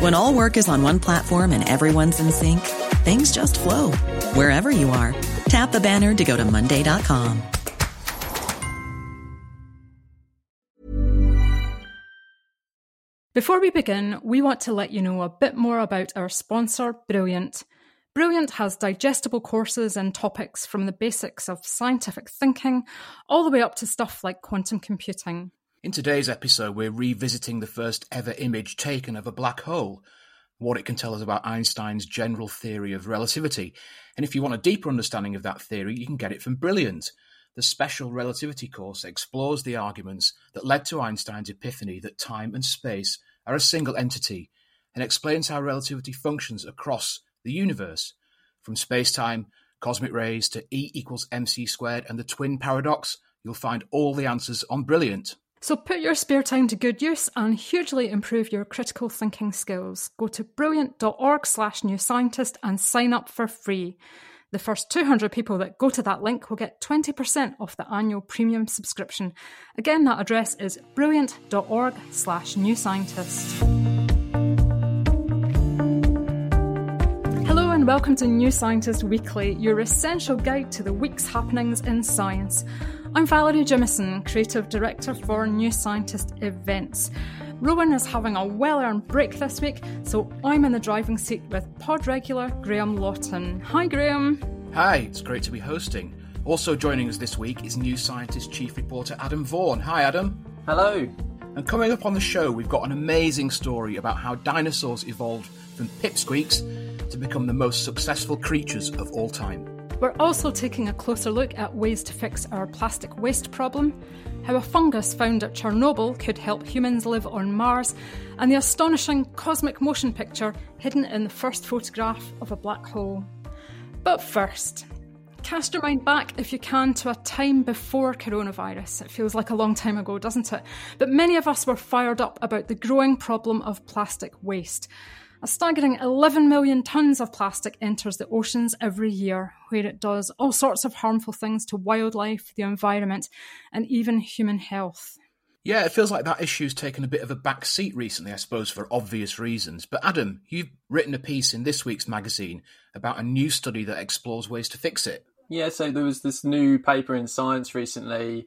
When all work is on one platform and everyone's in sync, things just flow wherever you are. Tap the banner to go to Monday.com. Before we begin, we want to let you know a bit more about our sponsor, Brilliant. Brilliant has digestible courses and topics from the basics of scientific thinking all the way up to stuff like quantum computing. In today's episode, we're revisiting the first ever image taken of a black hole, what it can tell us about Einstein's general theory of relativity. And if you want a deeper understanding of that theory, you can get it from Brilliant. The special relativity course explores the arguments that led to Einstein's epiphany that time and space are a single entity and explains how relativity functions across the universe, from space-time, cosmic rays to E equals mc squared and the twin paradox. You'll find all the answers on Brilliant. So put your spare time to good use and hugely improve your critical thinking skills. Go to brilliant.org slash new scientist and sign up for free. The first 200 people that go to that link will get 20% off the annual premium subscription. Again, that address is brilliant.org slash new scientist. Hello and welcome to New Scientist Weekly, your essential guide to the week's happenings in science. I'm Valerie Jamieson, Creative Director for New Scientist Events. Rowan is having a well earned break this week, so I'm in the driving seat with pod regular Graham Lawton. Hi, Graham. Hi, it's great to be hosting. Also joining us this week is New Scientist Chief Reporter Adam Vaughan. Hi, Adam. Hello. And coming up on the show, we've got an amazing story about how dinosaurs evolved from pipsqueaks to become the most successful creatures of all time. We're also taking a closer look at ways to fix our plastic waste problem, how a fungus found at Chernobyl could help humans live on Mars, and the astonishing cosmic motion picture hidden in the first photograph of a black hole. But first, cast your mind back if you can to a time before coronavirus. It feels like a long time ago, doesn't it? But many of us were fired up about the growing problem of plastic waste. A staggering 11 million tonnes of plastic enters the oceans every year, where it does all sorts of harmful things to wildlife, the environment, and even human health. Yeah, it feels like that issue's taken a bit of a back seat recently, I suppose, for obvious reasons. But Adam, you've written a piece in this week's magazine about a new study that explores ways to fix it. Yeah, so there was this new paper in Science recently,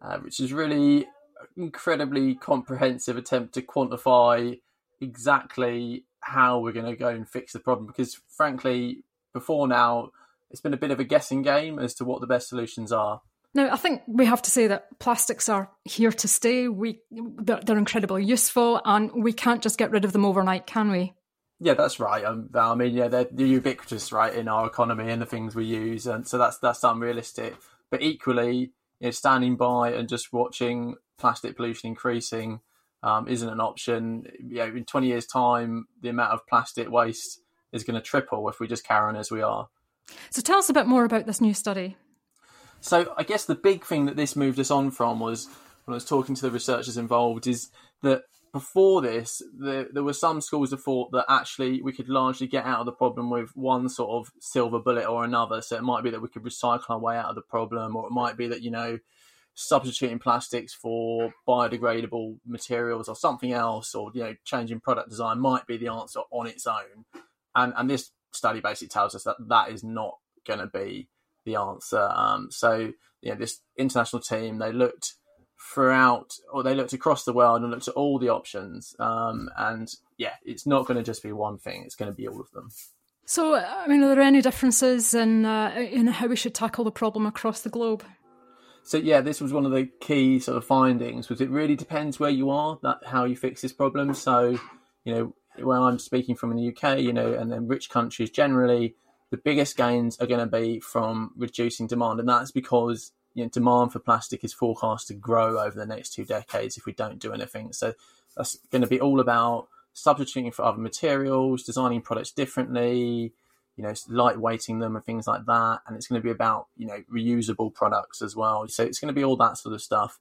uh, which is really incredibly comprehensive attempt to quantify exactly how we're going to go and fix the problem because frankly before now it's been a bit of a guessing game as to what the best solutions are. Now i think we have to say that plastics are here to stay. We they're, they're incredibly useful and we can't just get rid of them overnight can we? Yeah that's right. Um, i mean yeah they're, they're ubiquitous right in our economy and the things we use and so that's that's unrealistic. But equally you know standing by and just watching plastic pollution increasing um, isn't an option. You know, in 20 years' time, the amount of plastic waste is going to triple if we just carry on as we are. So tell us a bit more about this new study. So I guess the big thing that this moved us on from was when I was talking to the researchers involved is that before this, there, there were some schools of thought that actually we could largely get out of the problem with one sort of silver bullet or another. So it might be that we could recycle our way out of the problem, or it might be that, you know, substituting plastics for biodegradable materials or something else, or you know, changing product design might be the answer on its own. And and this study basically tells us that that is not going to be the answer. Um, so you know, this international team they looked throughout, or they looked across the world and looked at all the options. Um, and yeah, it's not going to just be one thing; it's going to be all of them. So, I mean, are there any differences in uh, in how we should tackle the problem across the globe? So yeah, this was one of the key sort of findings. Was it really depends where you are that how you fix this problem. So, you know, where I'm speaking from in the UK, you know, and then rich countries generally, the biggest gains are going to be from reducing demand, and that's because you know, demand for plastic is forecast to grow over the next two decades if we don't do anything. So that's going to be all about substituting for other materials, designing products differently, you know, lightweighting them and things like that. And it's going to be about, you know, reusable products as well. So it's going to be all that sort of stuff.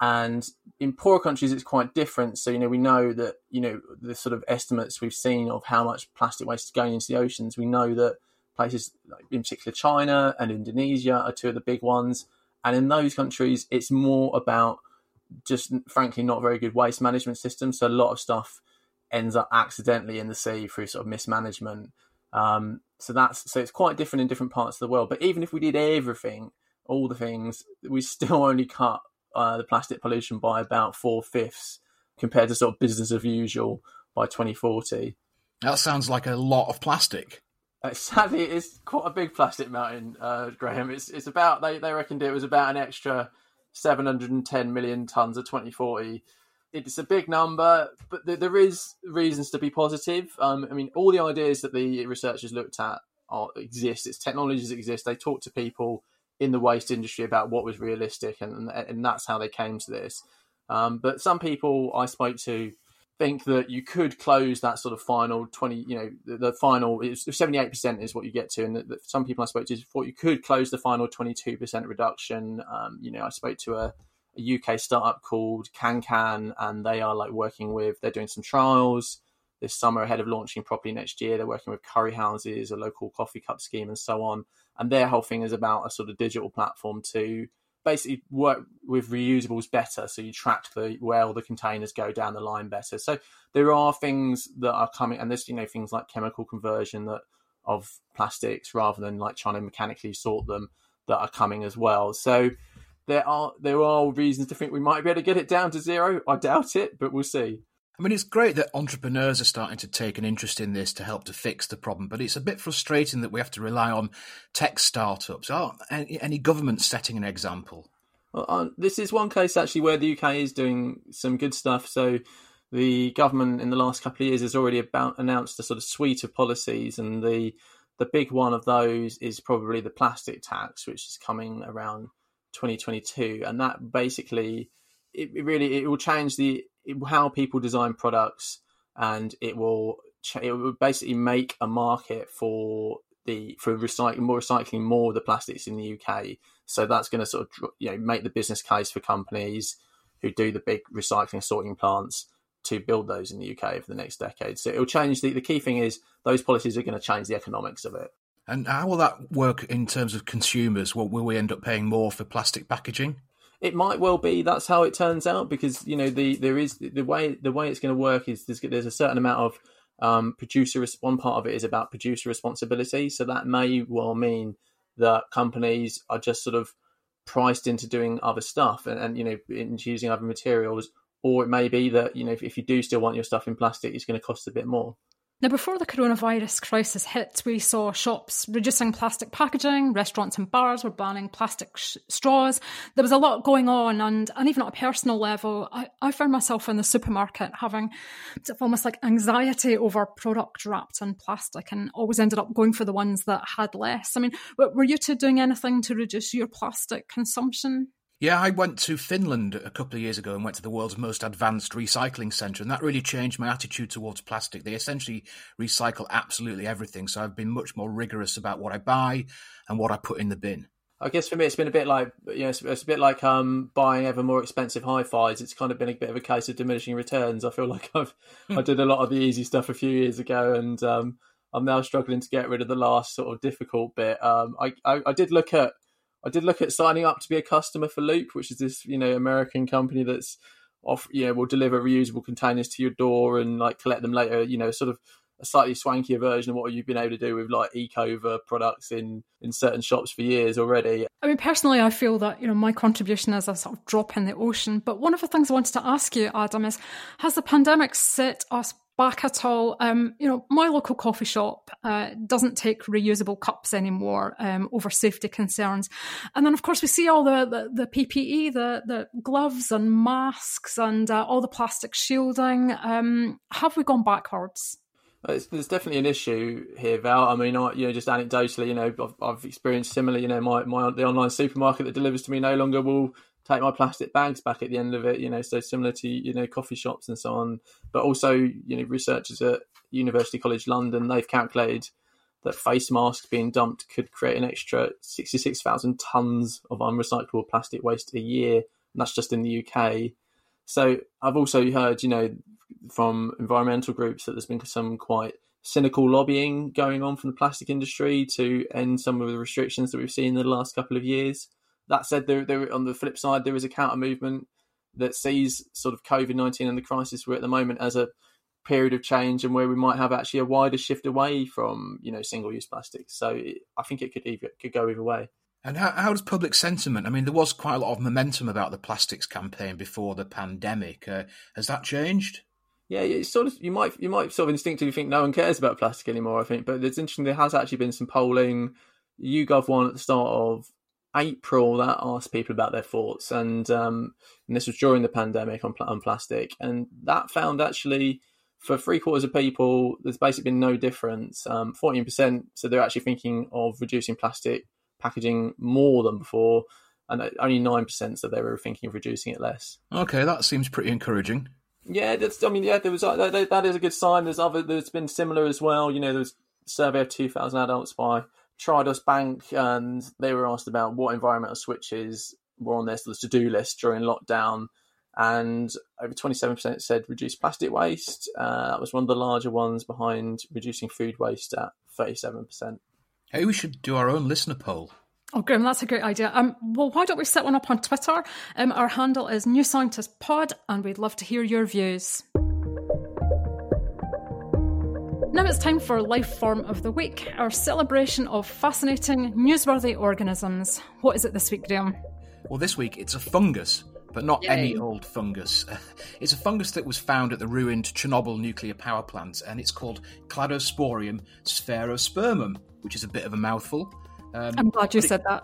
And in poor countries, it's quite different. So, you know, we know that, you know, the sort of estimates we've seen of how much plastic waste is going into the oceans, we know that places, like in particular China and Indonesia, are two of the big ones. And in those countries, it's more about just, frankly, not very good waste management systems. So a lot of stuff ends up accidentally in the sea through sort of mismanagement. Um, so that's so it's quite different in different parts of the world. But even if we did everything, all the things, we still only cut uh, the plastic pollution by about four fifths compared to sort of business as usual by 2040. That sounds like a lot of plastic. Uh, sadly, it's quite a big plastic mountain, uh, Graham. It's it's about they they reckoned it was about an extra 710 million tons of 2040 it's a big number, but there is reasons to be positive. Um, I mean, all the ideas that the researchers looked at are, exist. It's technologies exist. They talked to people in the waste industry about what was realistic, and and that's how they came to this. Um, but some people I spoke to think that you could close that sort of final 20 you know the, the final 78% is what you get to and the, the, some people i spoke to thought you could close the final 22% reduction um, you know i spoke to a a UK startup called CanCan, and they are like working with. They're doing some trials this summer ahead of launching properly next year. They're working with curry houses, a local coffee cup scheme, and so on. And their whole thing is about a sort of digital platform to basically work with reusables better. So you track the where all the containers go down the line better. So there are things that are coming, and there's you know things like chemical conversion that of plastics rather than like trying to mechanically sort them that are coming as well. So there are there are reasons to think we might be able to get it down to zero. I doubt it, but we'll see. I mean, it's great that entrepreneurs are starting to take an interest in this to help to fix the problem, but it's a bit frustrating that we have to rely on tech startups. Are any, any government setting an example? Well, uh, this is one case actually where the UK is doing some good stuff. So the government in the last couple of years has already about announced a sort of suite of policies, and the the big one of those is probably the plastic tax, which is coming around 2022, and that basically it, it really it will change the it, how people design products, and it will it will basically make a market for the for recycling more recycling more of the plastics in the UK. So that's going to sort of you know make the business case for companies who do the big recycling sorting plants to build those in the UK over the next decade. So it'll change the the key thing is those policies are going to change the economics of it. And how will that work in terms of consumers? Will, will we end up paying more for plastic packaging? It might well be that's how it turns out because you know the there is the way the way it's going to work is there's, there's a certain amount of um, producer one part of it is about producer responsibility so that may well mean that companies are just sort of priced into doing other stuff and, and you know into using other materials or it may be that you know if, if you do still want your stuff in plastic it's going to cost a bit more now, before the coronavirus crisis hit, we saw shops reducing plastic packaging, restaurants and bars were banning plastic sh- straws. There was a lot going on, and, and even at a personal level, I, I found myself in the supermarket having almost like anxiety over product wrapped in plastic and always ended up going for the ones that had less. I mean, were you two doing anything to reduce your plastic consumption? Yeah, I went to Finland a couple of years ago and went to the world's most advanced recycling centre, and that really changed my attitude towards plastic. They essentially recycle absolutely everything, so I've been much more rigorous about what I buy and what I put in the bin. I guess for me, it's been a bit like you know, it's, it's a bit like um, buying ever more expensive hi-fis. It's kind of been a bit of a case of diminishing returns. I feel like I've I did a lot of the easy stuff a few years ago, and um, I'm now struggling to get rid of the last sort of difficult bit. Um, I, I, I did look at I did look at signing up to be a customer for Loop, which is this you know American company that's off you know will deliver reusable containers to your door and like collect them later. You know, sort of a slightly swankier version of what you've been able to do with like ecover products in in certain shops for years already. I mean, personally, I feel that you know my contribution is a sort of drop in the ocean. But one of the things I wanted to ask you, Adam, is has the pandemic set us back at all. Um, you know, my local coffee shop uh, doesn't take reusable cups anymore um, over safety concerns. And then, of course, we see all the, the, the PPE, the, the gloves and masks and uh, all the plastic shielding. Um, have we gone backwards? It's, there's definitely an issue here, Val. I mean, I, you know, just anecdotally, you know, I've, I've experienced similar. You know, my, my the online supermarket that delivers to me no longer will take my plastic bags back at the end of it. You know, so similar to you know coffee shops and so on. But also, you know, researchers at University College London they've calculated that face masks being dumped could create an extra sixty six thousand tons of unrecyclable plastic waste a year. And that's just in the UK. So I've also heard, you know, from environmental groups that there's been some quite cynical lobbying going on from the plastic industry to end some of the restrictions that we've seen in the last couple of years. That said, there, there on the flip side, there is a counter movement that sees sort of COVID nineteen and the crisis we're at the moment as a period of change and where we might have actually a wider shift away from you know single use plastics. So I think it could either could go either way. And how, how does public sentiment? I mean, there was quite a lot of momentum about the plastics campaign before the pandemic. Uh, has that changed? Yeah, it's sort of you might you might sort of instinctively think no one cares about plastic anymore. I think, but it's interesting. There has actually been some polling. YouGov one at the start of April that asked people about their thoughts, and um, and this was during the pandemic on on plastic, and that found actually for three quarters of people, there's basically been no difference. Um, fourteen um, percent said they're actually thinking of reducing plastic packaging more than before, and only nine percent said they were thinking of reducing it less. Okay, that seems pretty encouraging. Yeah, that's. I mean, yeah, there was that, that is a good sign. There's other. There's been similar as well. You know, there was a survey of two thousand adults by Triodos Bank, and they were asked about what environmental switches were on their to do list during lockdown. And over 27% said reduce plastic waste. Uh, that was one of the larger ones behind reducing food waste at 37%. Hey, we should do our own listener poll. Oh, Graham, that's a great idea. Um, well, why don't we set one up on Twitter? Um, our handle is New Scientist Pod, and we'd love to hear your views. Now it's time for Life Form of the Week, our celebration of fascinating, newsworthy organisms. What is it this week, Graham? Well, this week it's a fungus, but not Yay. any old fungus. It's a fungus that was found at the ruined Chernobyl nuclear power plant, and it's called Cladosporium sphaerospermum, which is a bit of a mouthful. Um, I'm glad you said it,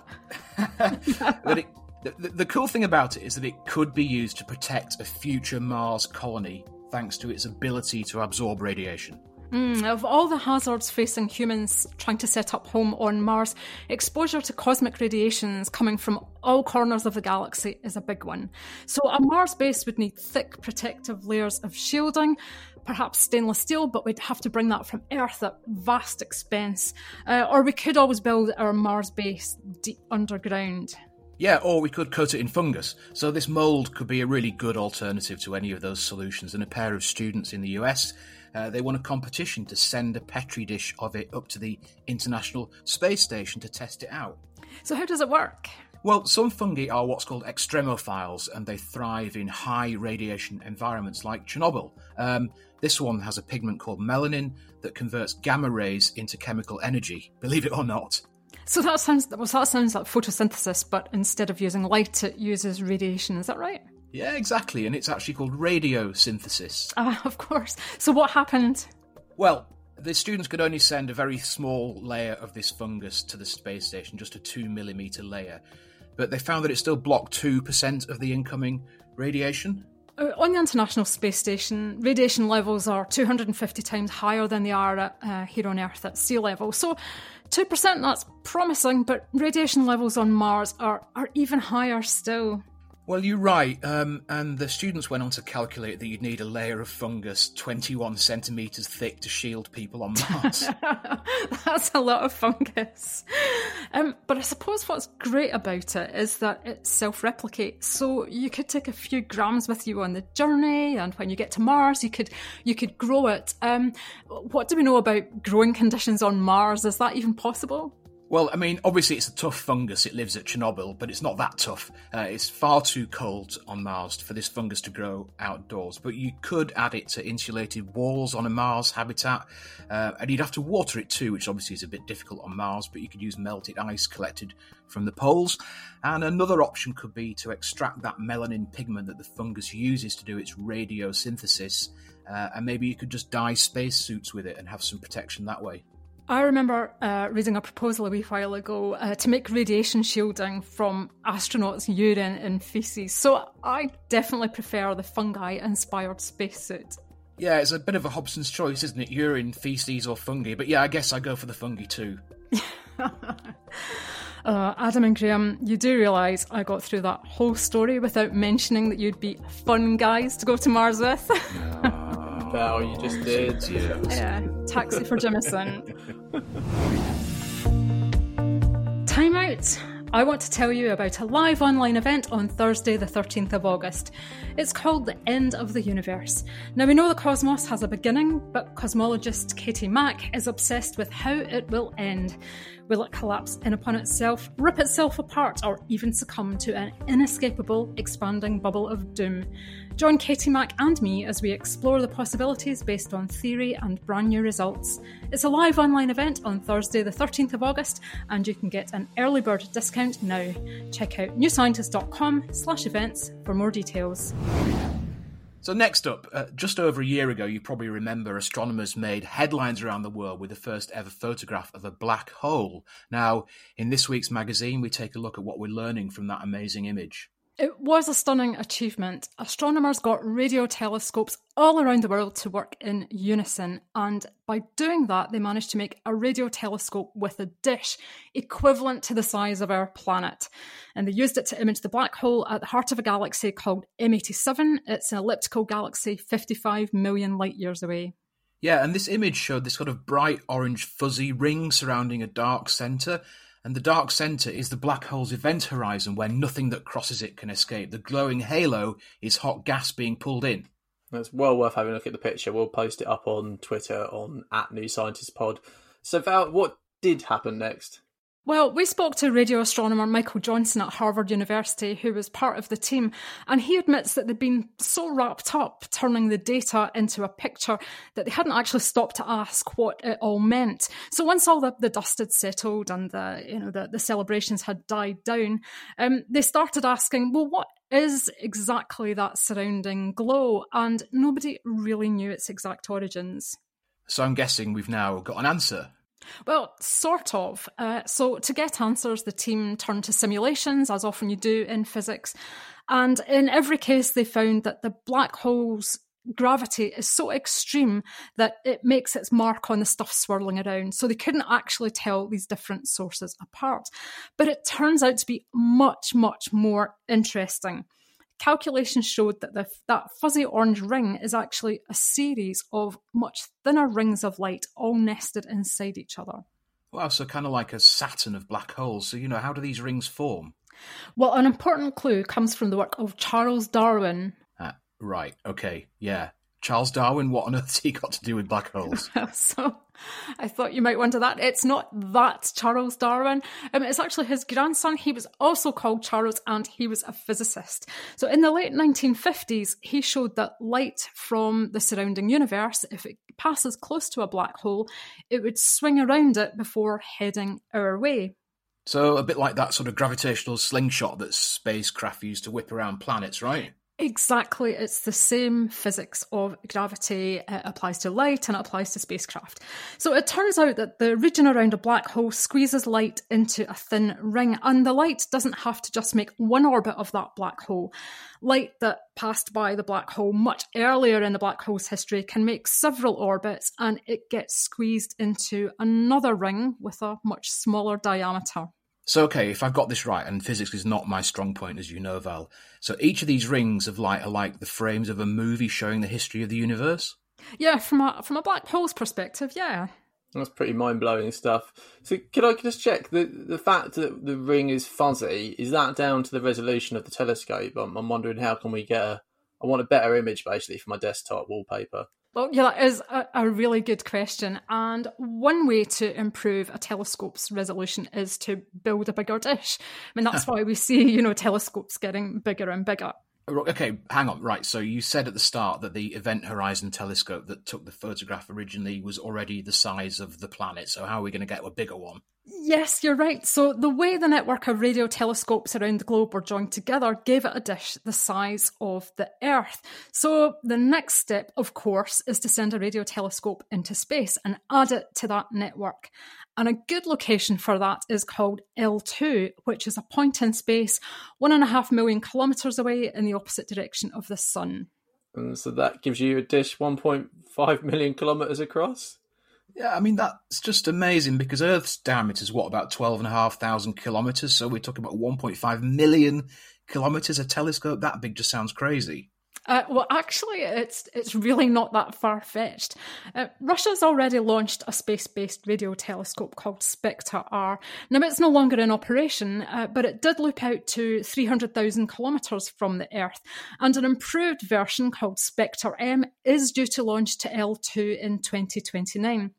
that. but it, the, the cool thing about it is that it could be used to protect a future Mars colony thanks to its ability to absorb radiation. Mm, of all the hazards facing humans trying to set up home on Mars, exposure to cosmic radiations coming from all corners of the galaxy is a big one. So, a Mars base would need thick protective layers of shielding, perhaps stainless steel, but we'd have to bring that from Earth at vast expense. Uh, or we could always build our Mars base deep underground. Yeah, or we could coat it in fungus. So this mould could be a really good alternative to any of those solutions. And a pair of students in the US uh, they won a competition to send a petri dish of it up to the International Space Station to test it out. So, how does it work? Well, some fungi are what's called extremophiles, and they thrive in high radiation environments like Chernobyl. Um, this one has a pigment called melanin that converts gamma rays into chemical energy, believe it or not. So that sounds well, that sounds like photosynthesis, but instead of using light, it uses radiation. Is that right? Yeah, exactly. And it's actually called radiosynthesis. Ah, of course. So what happened? Well, the students could only send a very small layer of this fungus to the space station, just a two millimeter layer. But they found that it still blocked 2% of the incoming radiation. Uh, on the International Space Station, radiation levels are 250 times higher than they are at, uh, here on Earth at sea level. So 2%, that's promising, but radiation levels on Mars are, are even higher still. Well, you're right. Um, and the students went on to calculate that you'd need a layer of fungus 21 centimetres thick to shield people on Mars. That's a lot of fungus. Um, but I suppose what's great about it is that it self replicates. So you could take a few grams with you on the journey, and when you get to Mars, you could you could grow it. Um, what do we know about growing conditions on Mars? Is that even possible? Well, I mean, obviously it's a tough fungus. It lives at Chernobyl, but it's not that tough. Uh, it's far too cold on Mars for this fungus to grow outdoors. But you could add it to insulated walls on a Mars habitat, uh, and you'd have to water it too, which obviously is a bit difficult on Mars. But you could use melted ice collected from the poles. And another option could be to extract that melanin pigment that the fungus uses to do its radiosynthesis, uh, and maybe you could just dye spacesuits with it and have some protection that way. I remember uh, reading a proposal a wee while ago uh, to make radiation shielding from astronauts' urine and feces. So I definitely prefer the fungi inspired spacesuit. Yeah, it's a bit of a Hobson's choice, isn't it? Urine, feces, or fungi. But yeah, I guess I go for the fungi too. uh, Adam and Graham, you do realise I got through that whole story without mentioning that you'd be fun guys to go to Mars with. Val, you just did. yeah, taxi for Jamieson. Time out. I want to tell you about a live online event on Thursday, the 13th of August. It's called The End of the Universe. Now, we know the cosmos has a beginning, but cosmologist Katie Mack is obsessed with how it will end. Will it collapse in upon itself, rip itself apart, or even succumb to an inescapable, expanding bubble of doom? Join Katie Mack and me as we explore the possibilities based on theory and brand new results. It's a live online event on Thursday, the 13th of August, and you can get an early bird discount now. Check out newscientist.com slash events for more details. So, next up, uh, just over a year ago, you probably remember astronomers made headlines around the world with the first ever photograph of a black hole. Now, in this week's magazine, we take a look at what we're learning from that amazing image. It was a stunning achievement. Astronomers got radio telescopes all around the world to work in unison, and by doing that, they managed to make a radio telescope with a dish equivalent to the size of our planet. And they used it to image the black hole at the heart of a galaxy called M87. It's an elliptical galaxy 55 million light years away. Yeah, and this image showed this sort of bright orange fuzzy ring surrounding a dark centre and the dark center is the black hole's event horizon where nothing that crosses it can escape. The glowing halo is hot gas being pulled in. That's well worth having a look at the picture. We'll post it up on Twitter on at New Scientist Pod. So Val, what did happen next? Well, we spoke to radio astronomer Michael Johnson at Harvard University, who was part of the team, and he admits that they'd been so wrapped up turning the data into a picture that they hadn't actually stopped to ask what it all meant. So once all the, the dust had settled and the you know the, the celebrations had died down, um, they started asking, well, what is exactly that surrounding glow? And nobody really knew its exact origins. So I'm guessing we've now got an answer well, sort of. Uh, so, to get answers, the team turned to simulations, as often you do in physics. And in every case, they found that the black hole's gravity is so extreme that it makes its mark on the stuff swirling around. So, they couldn't actually tell these different sources apart. But it turns out to be much, much more interesting calculations showed that the, that fuzzy orange ring is actually a series of much thinner rings of light all nested inside each other. Wow, so kind of like a Saturn of black holes. So, you know, how do these rings form? Well, an important clue comes from the work of Charles Darwin. Ah, right, okay, yeah. Charles Darwin, what on earth's he got to do with black holes? so I thought you might wonder that. It's not that Charles Darwin. Um, it's actually his grandson. He was also called Charles and he was a physicist. So in the late 1950s, he showed that light from the surrounding universe, if it passes close to a black hole, it would swing around it before heading our way. So a bit like that sort of gravitational slingshot that spacecraft use to whip around planets, right? Exactly. It's the same physics of gravity. It applies to light and it applies to spacecraft. So it turns out that the region around a black hole squeezes light into a thin ring, and the light doesn't have to just make one orbit of that black hole. Light that passed by the black hole much earlier in the black hole's history can make several orbits and it gets squeezed into another ring with a much smaller diameter. So, okay, if I've got this right, and physics is not my strong point, as you know, Val. So, each of these rings of light are like the frames of a movie showing the history of the universe. Yeah, from a from a black hole's perspective, yeah. That's pretty mind blowing stuff. So, could I just check the the fact that the ring is fuzzy? Is that down to the resolution of the telescope? I'm, I'm wondering how can we get a I want a better image basically for my desktop wallpaper. Well, yeah, that is a, a, really good question. And one way to improve a telescope's resolution is to build a bigger dish. I mean, that's why we see, you know, telescopes getting bigger and bigger. Okay, hang on. Right. So you said at the start that the Event Horizon telescope that took the photograph originally was already the size of the planet. So how are we going to get a bigger one? Yes, you're right. So the way the network of radio telescopes around the globe were joined together gave it a dish the size of the Earth. So the next step, of course, is to send a radio telescope into space and add it to that network. And a good location for that is called L2, which is a point in space one and a half million kilometres away in the opposite direction of the Sun. And so that gives you a dish 1.5 million kilometres across? Yeah, I mean, that's just amazing because Earth's diameter is what, about 12,500 kilometres? So we're talking about 1.5 million kilometres. A telescope that big just sounds crazy. Uh, well, actually, it's it's really not that far fetched. Uh, Russia's already launched a space based radio telescope called Spektr-R. Now, it's no longer in operation, uh, but it did look out to 300,000 kilometres from the Earth, and an improved version called Spektr-M is due to launch to L2 in 2029.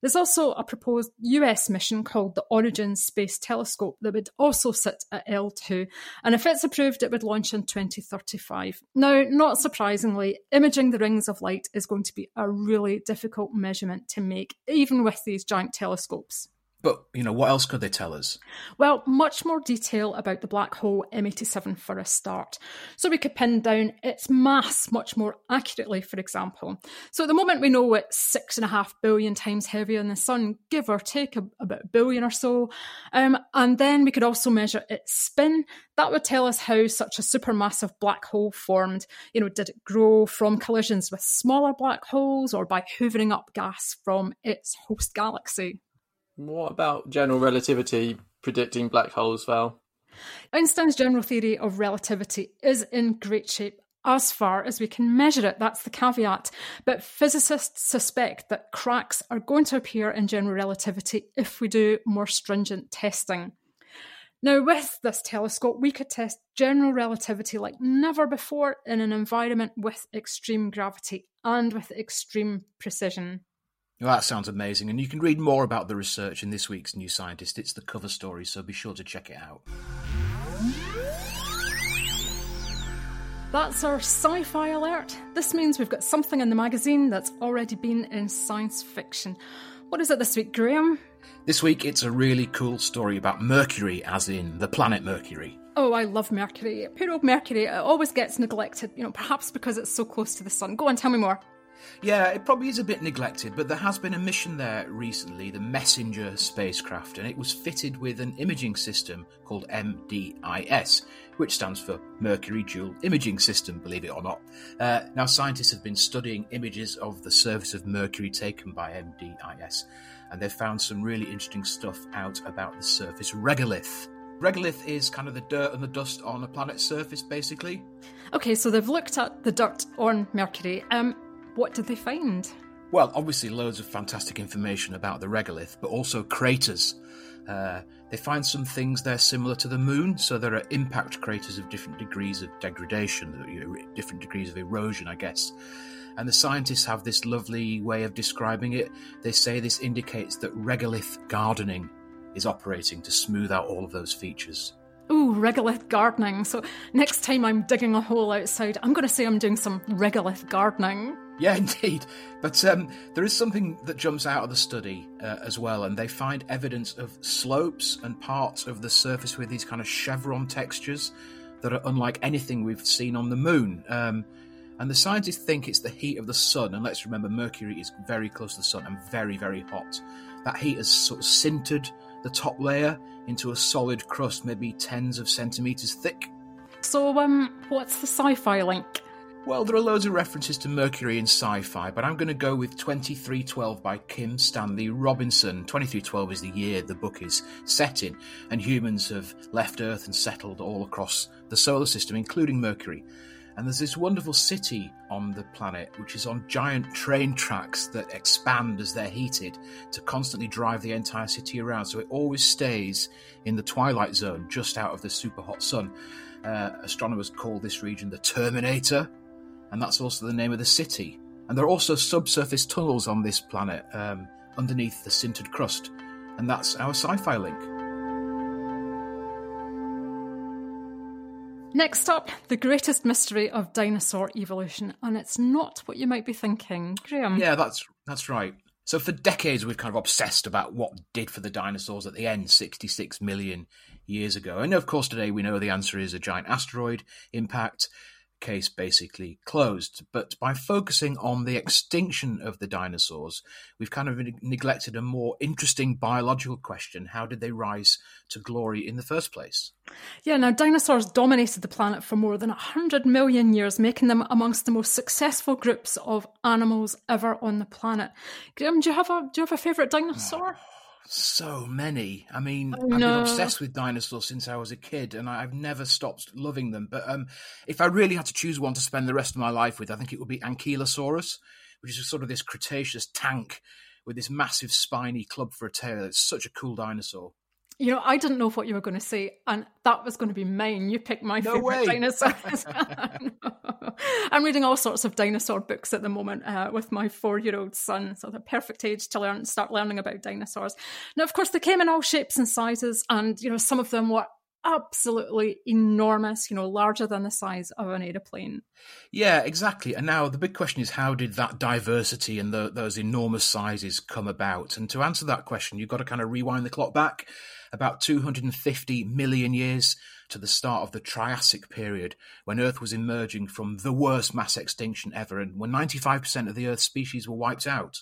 There's also a proposed US mission called the Origin Space Telescope that would also sit at L2, and if it's approved, it would launch in 2035. Now, not surprisingly, imaging the rings of light is going to be a really difficult measurement to make, even with these giant telescopes. But, you know, what else could they tell us? Well, much more detail about the black hole M87 for a start. So we could pin down its mass much more accurately, for example. So at the moment, we know it's six and a half billion times heavier than the Sun, give or take a, about a billion or so. Um, and then we could also measure its spin. That would tell us how such a supermassive black hole formed. You know, did it grow from collisions with smaller black holes or by hoovering up gas from its host galaxy? What about general relativity predicting black holes, Val? Einstein's general theory of relativity is in great shape as far as we can measure it. That's the caveat. But physicists suspect that cracks are going to appear in general relativity if we do more stringent testing. Now, with this telescope, we could test general relativity like never before in an environment with extreme gravity and with extreme precision. Well, that sounds amazing. And you can read more about the research in this week's New Scientist. It's the cover story, so be sure to check it out. That's our sci fi alert. This means we've got something in the magazine that's already been in science fiction. What is it this week, Graham? This week it's a really cool story about Mercury, as in the planet Mercury. Oh, I love Mercury. Poor old Mercury, it always gets neglected, you know, perhaps because it's so close to the sun. Go on, tell me more. Yeah, it probably is a bit neglected, but there has been a mission there recently, the Messenger spacecraft, and it was fitted with an imaging system called MDIS, which stands for Mercury Dual Imaging System, believe it or not. Uh, now, scientists have been studying images of the surface of Mercury taken by MDIS, and they've found some really interesting stuff out about the surface regolith. Regolith is kind of the dirt and the dust on a planet's surface, basically. Okay, so they've looked at the dirt on Mercury. Um, what did they find? Well, obviously, loads of fantastic information about the regolith, but also craters. Uh, they find some things there similar to the moon, so there are impact craters of different degrees of degradation, different degrees of erosion, I guess. And the scientists have this lovely way of describing it. They say this indicates that regolith gardening is operating to smooth out all of those features. Ooh, regolith gardening. So next time I'm digging a hole outside, I'm going to say I'm doing some regolith gardening. Yeah, indeed. But um, there is something that jumps out of the study uh, as well, and they find evidence of slopes and parts of the surface with these kind of chevron textures that are unlike anything we've seen on the moon. Um, and the scientists think it's the heat of the sun, and let's remember Mercury is very close to the sun and very, very hot. That heat has sort of sintered the top layer into a solid crust, maybe tens of centimeters thick. So, um, what's the sci-fi link? Well, there are loads of references to Mercury in sci fi, but I'm going to go with 2312 by Kim Stanley Robinson. 2312 is the year the book is set in, and humans have left Earth and settled all across the solar system, including Mercury. And there's this wonderful city on the planet which is on giant train tracks that expand as they're heated to constantly drive the entire city around. So it always stays in the twilight zone just out of the super hot sun. Uh, astronomers call this region the Terminator and that's also the name of the city. And there are also subsurface tunnels on this planet um, underneath the sintered crust. And that's our sci fi link. Next up, the greatest mystery of dinosaur evolution, and it's not what you might be thinking, Graham. Yeah, that's that's right. So for decades we've kind of obsessed about what did for the dinosaurs at the end 66 million years ago. And of course today we know the answer is a giant asteroid impact case basically closed. But by focusing on the extinction of the dinosaurs, we've kind of neglected a more interesting biological question how did they rise to glory in the first place? Yeah, now dinosaurs dominated the planet for more than 100 million years, making them amongst the most successful groups of animals ever on the planet. Graham, do you have a, do you have a favourite dinosaur? Oh so many. I mean, oh, I've been obsessed with dinosaurs since I was a kid, and I've never stopped loving them. But um, if I really had to choose one to spend the rest of my life with, I think it would be Ankylosaurus, which is sort of this Cretaceous tank with this massive spiny club for a tail. It's such a cool dinosaur. You know, I didn't know what you were going to say, and that was going to be mine. You picked my no favorite dinosaur. I'm reading all sorts of dinosaur books at the moment uh, with my four-year-old son, so the perfect age to learn, start learning about dinosaurs. Now, of course, they came in all shapes and sizes, and you know, some of them were absolutely enormous, you know, larger than the size of an aeroplane. Yeah, exactly. And now the big question is how did that diversity and the, those enormous sizes come about? And to answer that question, you've got to kind of rewind the clock back about 250 million years to the start of the Triassic period, when Earth was emerging from the worst mass extinction ever, and when 95% of the Earth's species were wiped out.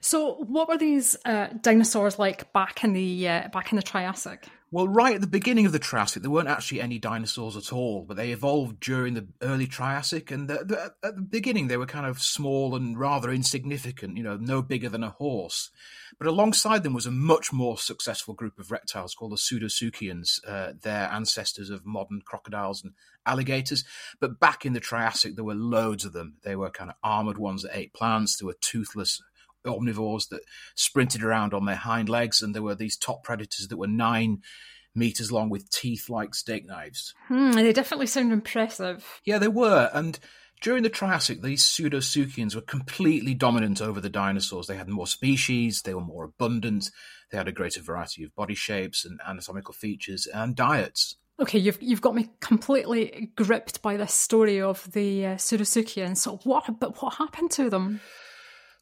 So, what were these uh, dinosaurs like back in the uh, back in the Triassic? Well, right at the beginning of the Triassic, there weren't actually any dinosaurs at all, but they evolved during the early Triassic. And the, the, at the beginning, they were kind of small and rather insignificant, you know, no bigger than a horse. But alongside them was a much more successful group of reptiles called the Pseudosuchians, Uh, they're ancestors of modern crocodiles and alligators. But back in the Triassic, there were loads of them. They were kind of armored ones that ate plants. they were toothless omnivores that sprinted around on their hind legs, and there were these top predators that were nine meters long with teeth like steak knives. Hmm, they definitely sound impressive. Yeah, they were. And during the Triassic, these pseudosuchians were completely dominant over the dinosaurs. They had more species, they were more abundant, they had a greater variety of body shapes and anatomical features and diets. Okay, you've you've got me completely gripped by this story of the uh, pseudosuchians. So what? But what happened to them?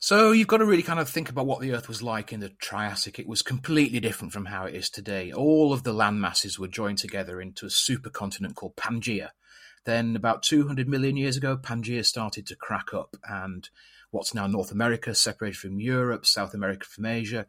So you've got to really kind of think about what the Earth was like in the Triassic. It was completely different from how it is today. All of the land masses were joined together into a supercontinent called Pangaea. Then, about 200 million years ago, Pangaea started to crack up, and what's now North America separated from Europe, South America from Asia.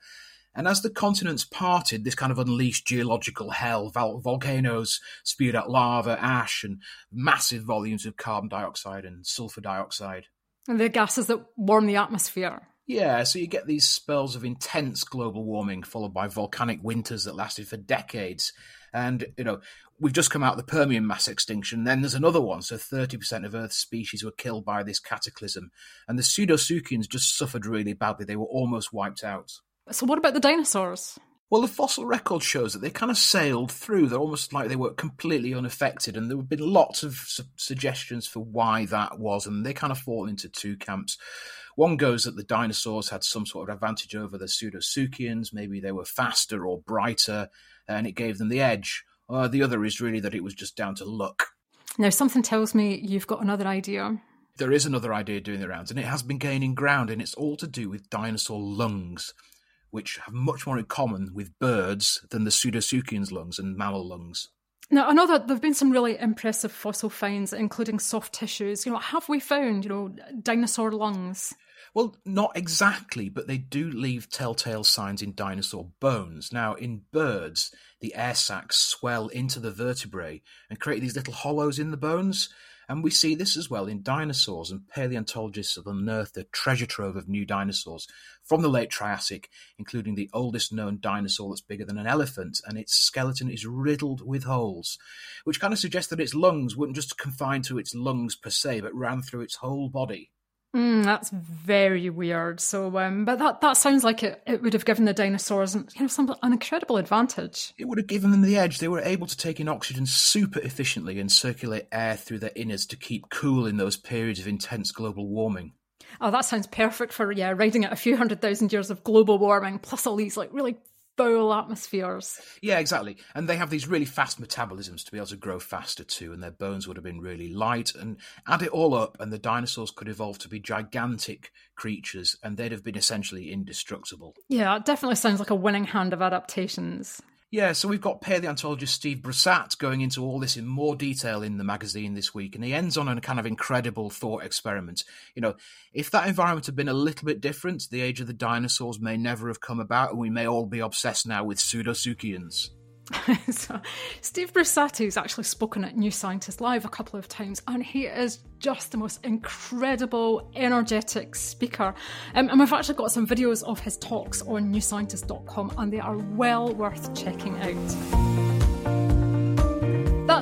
And as the continents parted, this kind of unleashed geological hell. Vol- volcanoes spewed out lava, ash, and massive volumes of carbon dioxide and sulfur dioxide. And the gases that warm the atmosphere. Yeah, so you get these spells of intense global warming followed by volcanic winters that lasted for decades. And, you know, we've just come out of the Permian mass extinction. Then there's another one. So 30% of Earth's species were killed by this cataclysm. And the Pseudosuchians just suffered really badly. They were almost wiped out. So, what about the dinosaurs? Well, the fossil record shows that they kind of sailed through. They're almost like they were completely unaffected, and there have been lots of su- suggestions for why that was, and they kind of fall into two camps. One goes that the dinosaurs had some sort of advantage over the pseudosuchians, maybe they were faster or brighter, and it gave them the edge. Uh, the other is really that it was just down to luck. Now, something tells me you've got another idea. There is another idea doing the rounds, and it has been gaining ground, and it's all to do with dinosaur lungs which have much more in common with birds than the pseudosuchians lungs and mammal lungs. Now, I know that there have been some really impressive fossil finds, including soft tissues. You know, have we found, you know, dinosaur lungs? Well, not exactly, but they do leave telltale signs in dinosaur bones. Now, in birds, the air sacs swell into the vertebrae and create these little hollows in the bones. And we see this as well in dinosaurs, and paleontologists have unearthed a treasure trove of new dinosaurs from the late Triassic, including the oldest known dinosaur that's bigger than an elephant, and its skeleton is riddled with holes, which kind of suggests that its lungs weren't just confined to its lungs per se, but ran through its whole body. Mm, that's very weird. So, um, but that, that sounds like it, it would have given the dinosaurs you know, some, an incredible advantage. It would have given them the edge. They were able to take in oxygen super efficiently and circulate air through their innards to keep cool in those periods of intense global warming. Oh, that sounds perfect for yeah, riding out a few hundred thousand years of global warming, plus all these like really foul atmospheres. Yeah, exactly. And they have these really fast metabolisms to be able to grow faster too, and their bones would have been really light. And add it all up, and the dinosaurs could evolve to be gigantic creatures, and they'd have been essentially indestructible. Yeah, it definitely sounds like a winning hand of adaptations. Yeah, so we've got paleontologist Steve Brusatte going into all this in more detail in the magazine this week, and he ends on a kind of incredible thought experiment. You know, if that environment had been a little bit different, the age of the dinosaurs may never have come about, and we may all be obsessed now with pseudosuchians. so, Steve Brusatte's actually spoken at New Scientist Live a couple of times, and he is just the most incredible, energetic speaker. Um, and we've actually got some videos of his talks on newscientist.com, and they are well worth checking out.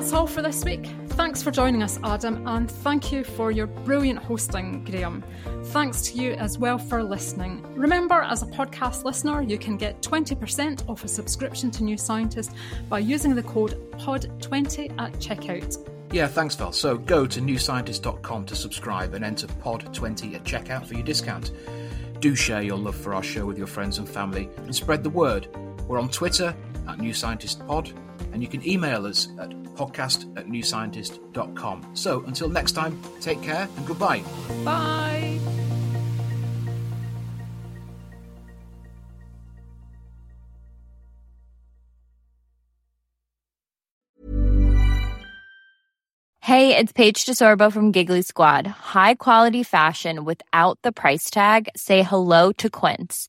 That's all for this week. Thanks for joining us, Adam, and thank you for your brilliant hosting, Graham. Thanks to you as well for listening. Remember, as a podcast listener, you can get 20% off a subscription to New Scientist by using the code POD20 at checkout. Yeah, thanks, Val. So go to newscientist.com to subscribe and enter POD20 at checkout for your discount. Do share your love for our show with your friends and family and spread the word. We're on Twitter at New Scientist Pod, and you can email us at podcast at newscientist.com. So until next time, take care and goodbye. Bye. Hey, it's Paige DeSorbo from Giggly Squad. High quality fashion without the price tag. Say hello to Quince.